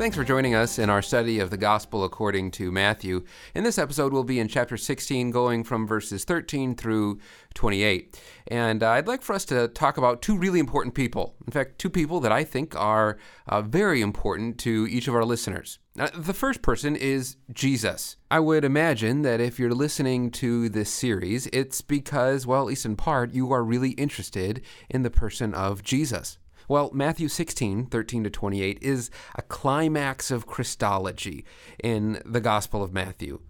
Thanks for joining us in our study of the Gospel according to Matthew. In this episode, we'll be in chapter 16, going from verses 13 through 28. And uh, I'd like for us to talk about two really important people. In fact, two people that I think are uh, very important to each of our listeners. Now, the first person is Jesus. I would imagine that if you're listening to this series, it's because, well, at least in part, you are really interested in the person of Jesus. Well, Matthew 16, 13 to 28 is a climax of Christology in the Gospel of Matthew.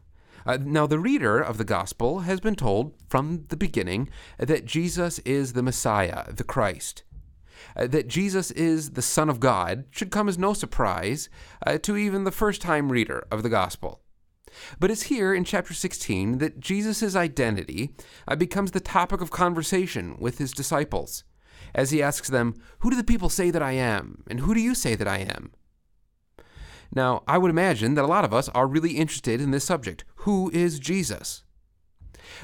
Uh, now, the reader of the Gospel has been told from the beginning that Jesus is the Messiah, the Christ. Uh, that Jesus is the Son of God should come as no surprise uh, to even the first time reader of the Gospel. But it's here in chapter 16 that Jesus' identity uh, becomes the topic of conversation with his disciples as he asks them, Who do the people say that I am? And who do you say that I am? Now, I would imagine that a lot of us are really interested in this subject. Who is Jesus?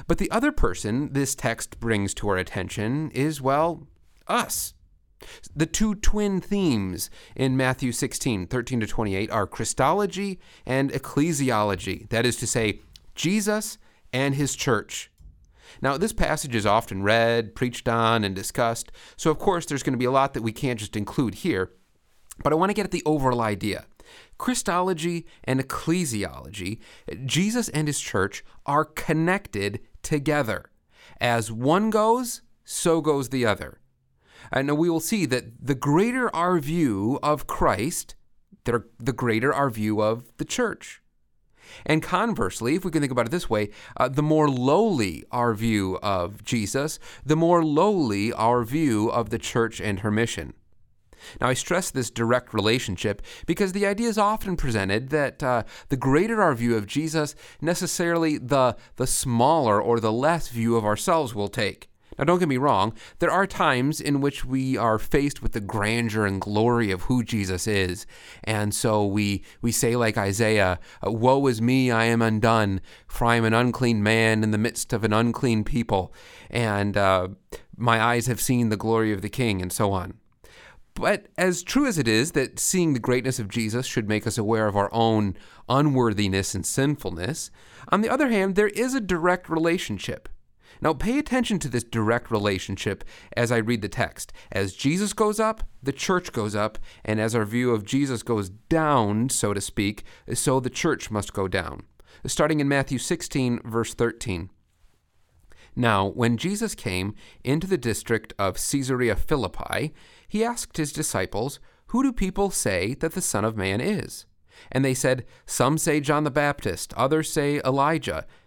But the other person this text brings to our attention is, well, us. The two twin themes in Matthew 16, 13 to 28 are Christology and ecclesiology, that is to say, Jesus and his church. Now, this passage is often read, preached on, and discussed, so of course there's going to be a lot that we can't just include here, but I want to get at the overall idea. Christology and ecclesiology, Jesus and his church are connected together. As one goes, so goes the other. And we will see that the greater our view of Christ, the greater our view of the church. And conversely, if we can think about it this way, uh, the more lowly our view of Jesus, the more lowly our view of the church and her mission. Now, I stress this direct relationship because the idea is often presented that uh, the greater our view of Jesus, necessarily the, the smaller or the less view of ourselves we'll take. Now, don't get me wrong, there are times in which we are faced with the grandeur and glory of who Jesus is. And so we, we say, like Isaiah, Woe is me, I am undone, for I am an unclean man in the midst of an unclean people. And uh, my eyes have seen the glory of the King, and so on. But as true as it is that seeing the greatness of Jesus should make us aware of our own unworthiness and sinfulness, on the other hand, there is a direct relationship now, pay attention to this direct relationship as I read the text. As Jesus goes up, the church goes up, and as our view of Jesus goes down, so to speak, so the church must go down. Starting in Matthew 16, verse 13. Now, when Jesus came into the district of Caesarea Philippi, he asked his disciples, Who do people say that the Son of Man is? And they said, Some say John the Baptist, others say Elijah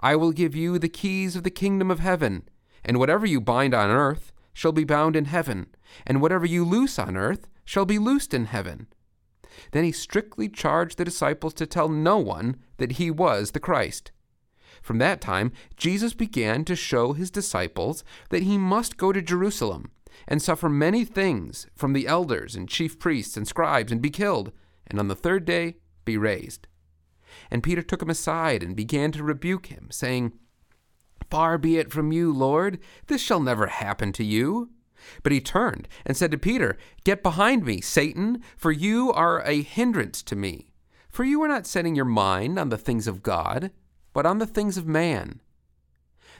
I will give you the keys of the kingdom of heaven, and whatever you bind on earth shall be bound in heaven, and whatever you loose on earth shall be loosed in heaven. Then he strictly charged the disciples to tell no one that he was the Christ. From that time, Jesus began to show his disciples that he must go to Jerusalem and suffer many things from the elders and chief priests and scribes and be killed, and on the third day be raised. And Peter took him aside and began to rebuke him, saying, Far be it from you, Lord, this shall never happen to you. But he turned and said to Peter, Get behind me, Satan, for you are a hindrance to me. For you are not setting your mind on the things of God, but on the things of man.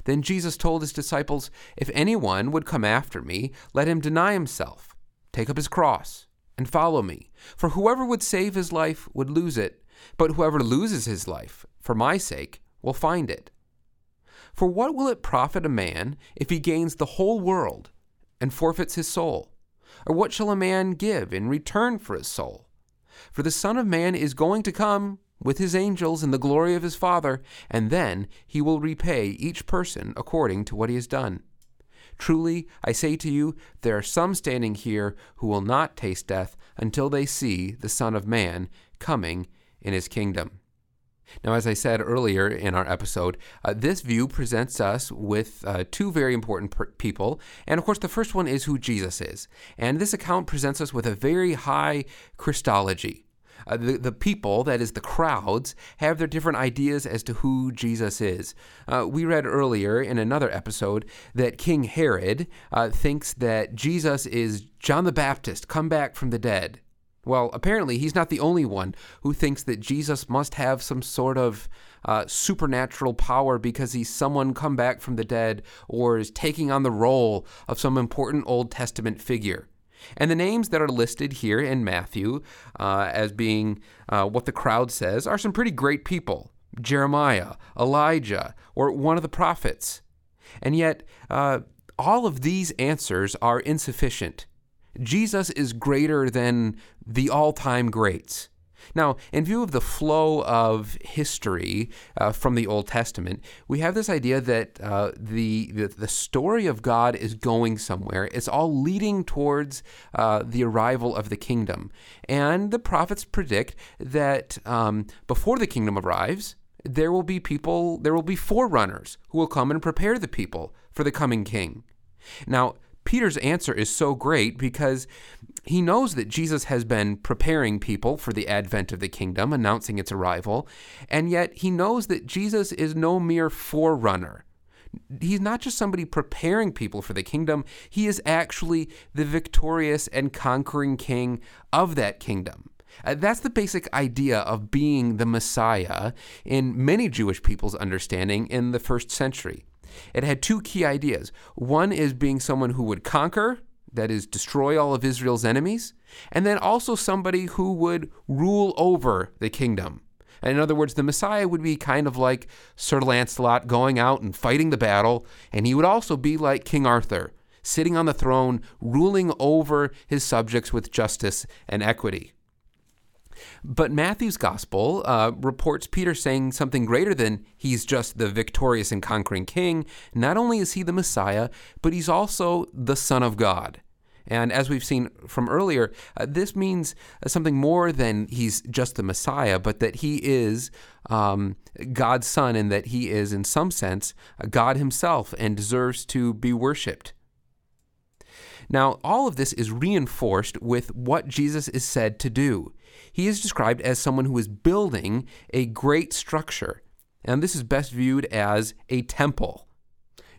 Then Jesus told his disciples, If anyone would come after me, let him deny himself, take up his cross, and follow me. For whoever would save his life would lose it but whoever loses his life for my sake will find it. For what will it profit a man if he gains the whole world and forfeits his soul? Or what shall a man give in return for his soul? For the Son of Man is going to come with his angels in the glory of his Father, and then he will repay each person according to what he has done. Truly, I say to you, there are some standing here who will not taste death until they see the Son of Man coming in his kingdom. Now, as I said earlier in our episode, uh, this view presents us with uh, two very important per- people. And of course, the first one is who Jesus is. And this account presents us with a very high Christology. Uh, the, the people, that is the crowds, have their different ideas as to who Jesus is. Uh, we read earlier in another episode that King Herod uh, thinks that Jesus is John the Baptist come back from the dead. Well, apparently, he's not the only one who thinks that Jesus must have some sort of uh, supernatural power because he's someone come back from the dead or is taking on the role of some important Old Testament figure. And the names that are listed here in Matthew uh, as being uh, what the crowd says are some pretty great people Jeremiah, Elijah, or one of the prophets. And yet, uh, all of these answers are insufficient. Jesus is greater than the all time greats. Now, in view of the flow of history uh, from the Old Testament, we have this idea that uh, the, the, the story of God is going somewhere. It's all leading towards uh, the arrival of the kingdom, and the prophets predict that um, before the kingdom arrives, there will be people, there will be forerunners who will come and prepare the people for the coming king. Now, Peter's answer is so great because he knows that Jesus has been preparing people for the advent of the kingdom, announcing its arrival, and yet he knows that Jesus is no mere forerunner. He's not just somebody preparing people for the kingdom, he is actually the victorious and conquering king of that kingdom. Uh, that's the basic idea of being the Messiah in many Jewish people's understanding in the first century. It had two key ideas. One is being someone who would conquer, that is, destroy all of Israel's enemies, and then also somebody who would rule over the kingdom. And in other words, the Messiah would be kind of like Sir Lancelot going out and fighting the battle, and he would also be like King Arthur, sitting on the throne, ruling over his subjects with justice and equity. But Matthew's gospel uh, reports Peter saying something greater than he's just the victorious and conquering king. Not only is he the Messiah, but he's also the Son of God. And as we've seen from earlier, uh, this means something more than he's just the Messiah, but that he is um, God's Son and that he is, in some sense, God himself and deserves to be worshiped. Now, all of this is reinforced with what Jesus is said to do. He is described as someone who is building a great structure, and this is best viewed as a temple.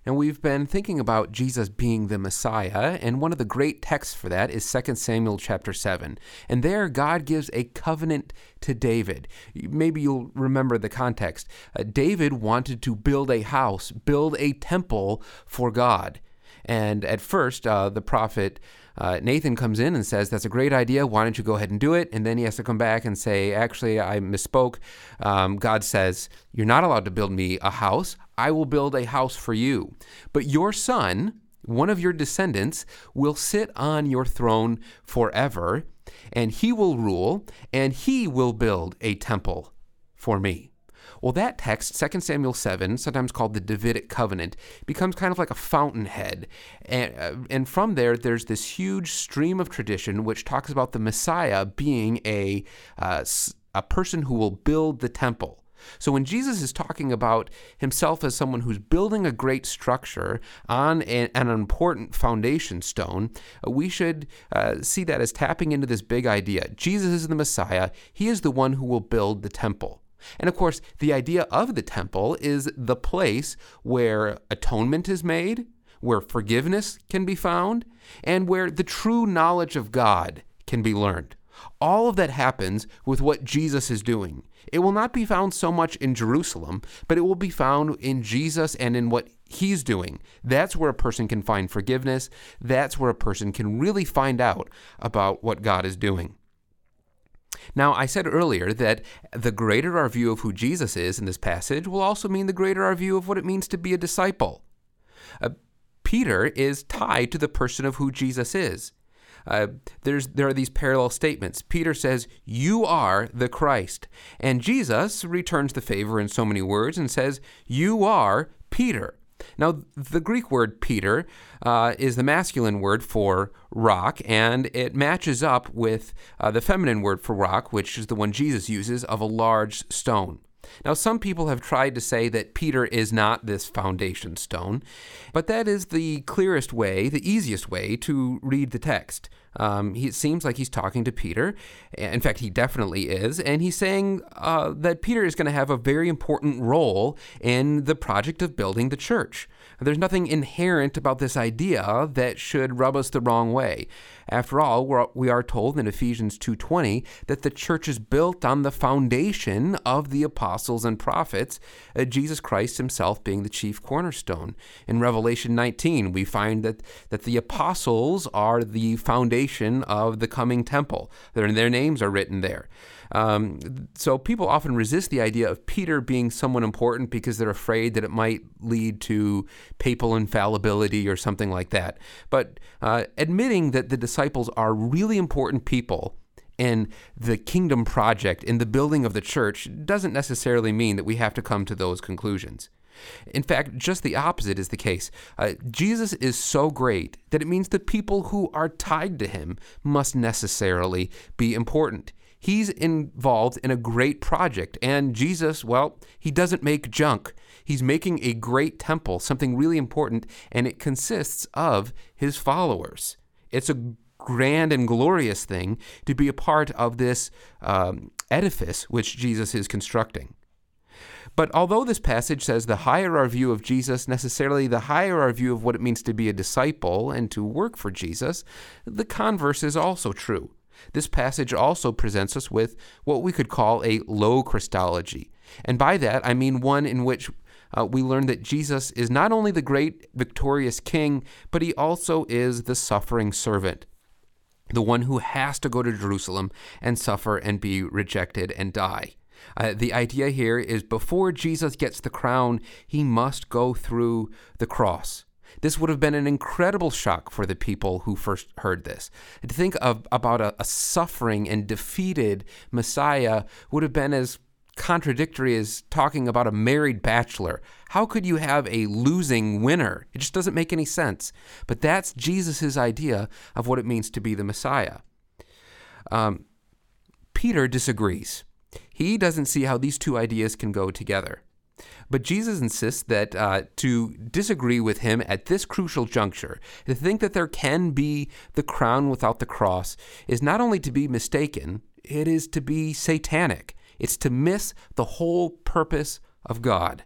And we've been thinking about Jesus being the Messiah, and one of the great texts for that is 2 Samuel chapter 7. And there, God gives a covenant to David. Maybe you'll remember the context. Uh, David wanted to build a house, build a temple for God. And at first, uh, the prophet uh, Nathan comes in and says, That's a great idea. Why don't you go ahead and do it? And then he has to come back and say, Actually, I misspoke. Um, God says, You're not allowed to build me a house. I will build a house for you. But your son, one of your descendants, will sit on your throne forever, and he will rule, and he will build a temple for me. Well, that text, 2 Samuel 7, sometimes called the Davidic covenant, becomes kind of like a fountainhead. And, uh, and from there, there's this huge stream of tradition which talks about the Messiah being a, uh, a person who will build the temple. So when Jesus is talking about himself as someone who's building a great structure on an, an important foundation stone, uh, we should uh, see that as tapping into this big idea. Jesus is the Messiah. He is the one who will build the temple. And of course, the idea of the temple is the place where atonement is made, where forgiveness can be found, and where the true knowledge of God can be learned. All of that happens with what Jesus is doing. It will not be found so much in Jerusalem, but it will be found in Jesus and in what he's doing. That's where a person can find forgiveness. That's where a person can really find out about what God is doing. Now, I said earlier that the greater our view of who Jesus is in this passage will also mean the greater our view of what it means to be a disciple. Uh, Peter is tied to the person of who Jesus is. Uh, there's there are these parallel statements. Peter says, "You are the Christ," and Jesus returns the favor in so many words and says, "You are Peter." Now, the Greek word Peter uh, is the masculine word for rock, and it matches up with uh, the feminine word for rock, which is the one Jesus uses of a large stone. Now, some people have tried to say that Peter is not this foundation stone, but that is the clearest way, the easiest way to read the text. Um, he, it seems like he's talking to Peter. In fact, he definitely is. And he's saying uh, that Peter is going to have a very important role in the project of building the church. There's nothing inherent about this idea that should rub us the wrong way. After all, we are told in Ephesians 2:20 that the church is built on the foundation of the apostles and prophets, uh, Jesus Christ himself being the chief cornerstone. In Revelation 19, we find that that the apostles are the foundation of the coming temple. Their, their names are written there. Um, so people often resist the idea of Peter being someone important because they're afraid that it might lead to papal infallibility or something like that. But uh, admitting that the disciples are really important people in the kingdom project, in the building of the church, doesn't necessarily mean that we have to come to those conclusions. In fact, just the opposite is the case. Uh, Jesus is so great that it means the people who are tied to him must necessarily be important. He's involved in a great project, and Jesus, well, he doesn't make junk. He's making a great temple, something really important, and it consists of his followers. It's a grand and glorious thing to be a part of this um, edifice which Jesus is constructing. But although this passage says the higher our view of Jesus, necessarily the higher our view of what it means to be a disciple and to work for Jesus, the converse is also true. This passage also presents us with what we could call a low Christology. And by that, I mean one in which uh, we learn that Jesus is not only the great victorious king, but he also is the suffering servant, the one who has to go to Jerusalem and suffer and be rejected and die. Uh, the idea here is before Jesus gets the crown, he must go through the cross. This would have been an incredible shock for the people who first heard this. To think of about a, a suffering and defeated Messiah would have been as contradictory as talking about a married bachelor. How could you have a losing winner? It just doesn't make any sense. But that's Jesus' idea of what it means to be the Messiah. Um, Peter disagrees. He doesn't see how these two ideas can go together. But Jesus insists that uh, to disagree with him at this crucial juncture, to think that there can be the crown without the cross, is not only to be mistaken, it is to be satanic. It's to miss the whole purpose of God.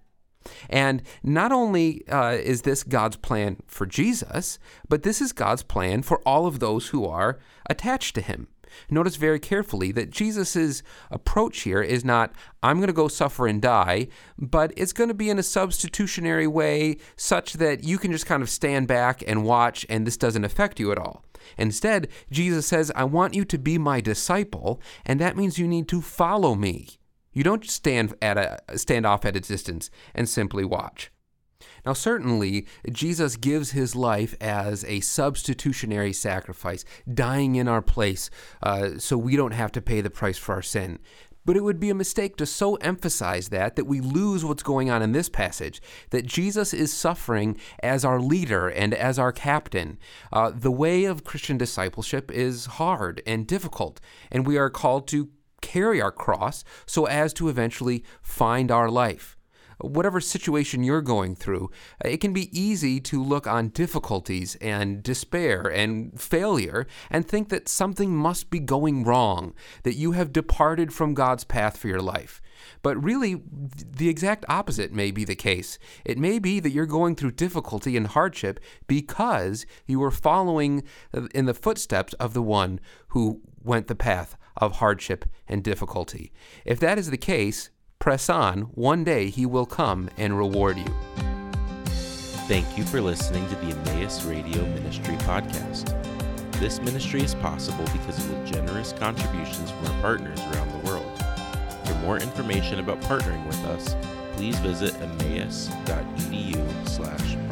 And not only uh, is this God's plan for Jesus, but this is God's plan for all of those who are attached to him. Notice very carefully that Jesus' approach here is not, I'm going to go suffer and die, but it's going to be in a substitutionary way such that you can just kind of stand back and watch and this doesn't affect you at all. Instead, Jesus says, I want you to be my disciple, and that means you need to follow me. You don't stand at a stand off at a distance and simply watch. Now, certainly, Jesus gives his life as a substitutionary sacrifice, dying in our place uh, so we don't have to pay the price for our sin. But it would be a mistake to so emphasize that that we lose what's going on in this passage that Jesus is suffering as our leader and as our captain. Uh, the way of Christian discipleship is hard and difficult, and we are called to carry our cross so as to eventually find our life whatever situation you're going through, uh, it can be easy to look on difficulties and despair and failure and think that something must be going wrong, that you have departed from God's path for your life. But really, the exact opposite may be the case. It may be that you're going through difficulty and hardship because you are following uh, in the footsteps of the one who went the path of hardship and difficulty. If that is the case, Press on, one day he will come and reward you. Thank you for listening to the Emmaus Radio Ministry podcast. This ministry is possible because of the generous contributions from our partners around the world. For more information about partnering with us, please visit emmaus.edu/partner.